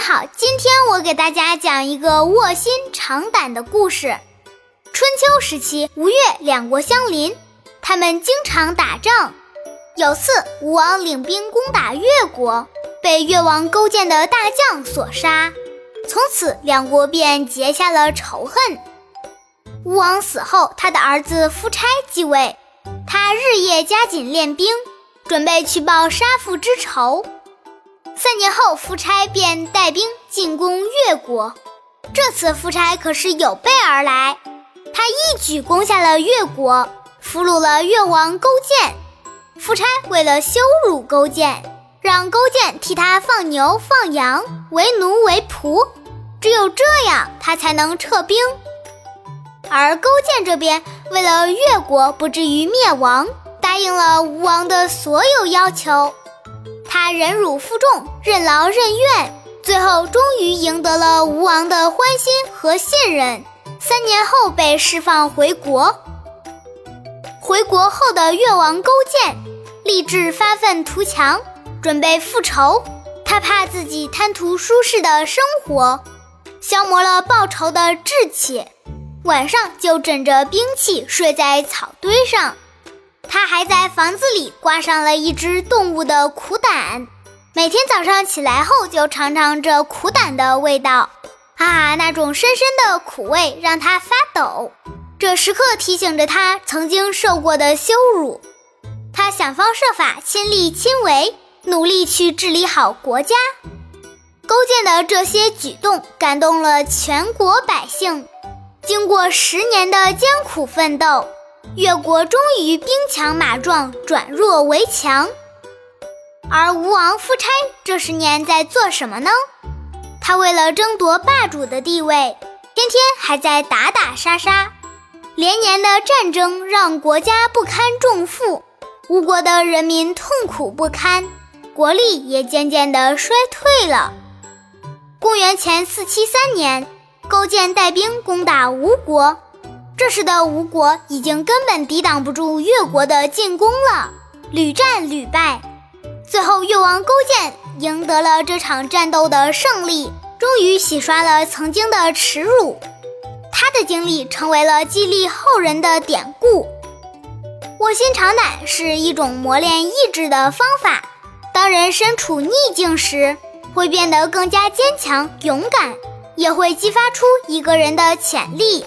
好，今天我给大家讲一个卧薪尝胆的故事。春秋时期，吴越两国相邻，他们经常打仗。有次，吴王领兵攻打越国，被越王勾践的大将所杀，从此两国便结下了仇恨。吴王死后，他的儿子夫差继位，他日夜加紧练兵，准备去报杀父之仇。三年后，夫差便带兵进攻越国。这次夫差可是有备而来，他一举攻下了越国，俘虏了越王勾践。夫差为了羞辱勾践，让勾践替他放牛放羊，为奴为仆，只有这样，他才能撤兵。而勾践这边为了越国不至于灭亡，答应了吴王的所有要求。他忍辱负重，任劳任怨，最后终于赢得了吴王的欢心和信任。三年后被释放回国。回国后的越王勾践立志发愤图强，准备复仇。他怕自己贪图舒适的生活，消磨了报仇的志气，晚上就枕着兵器睡在草堆上。他还在房子里挂上了一只动物的苦胆，每天早上起来后就尝尝这苦胆的味道，啊，那种深深的苦味让他发抖，这时刻提醒着他曾经受过的羞辱。他想方设法亲力亲为，努力去治理好国家。勾践的这些举动感动了全国百姓，经过十年的艰苦奋斗。越国终于兵强马壮，转弱为强。而吴王夫差这十年在做什么呢？他为了争夺霸主的地位，天天还在打打杀杀，连年的战争让国家不堪重负，吴国的人民痛苦不堪，国力也渐渐的衰退了。公元前四七三年，勾践带兵攻打吴国。这时的吴国已经根本抵挡不住越国的进攻了，屡战屡败，最后越王勾践赢得了这场战斗的胜利，终于洗刷了曾经的耻辱。他的经历成为了激励后人的典故。卧薪尝胆是一种磨练意志的方法，当人身处逆境时，会变得更加坚强勇敢，也会激发出一个人的潜力。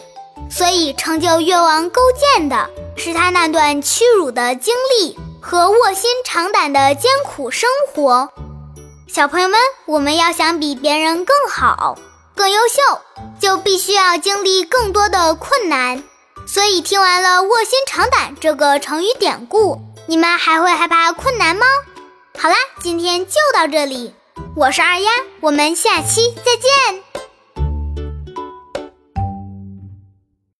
所以，成就越王勾践的是他那段屈辱的经历和卧薪尝胆的艰苦生活。小朋友们，我们要想比别人更好、更优秀，就必须要经历更多的困难。所以，听完了“卧薪尝胆”这个成语典故，你们还会害怕困难吗？好啦，今天就到这里，我是二丫，我们下期再见。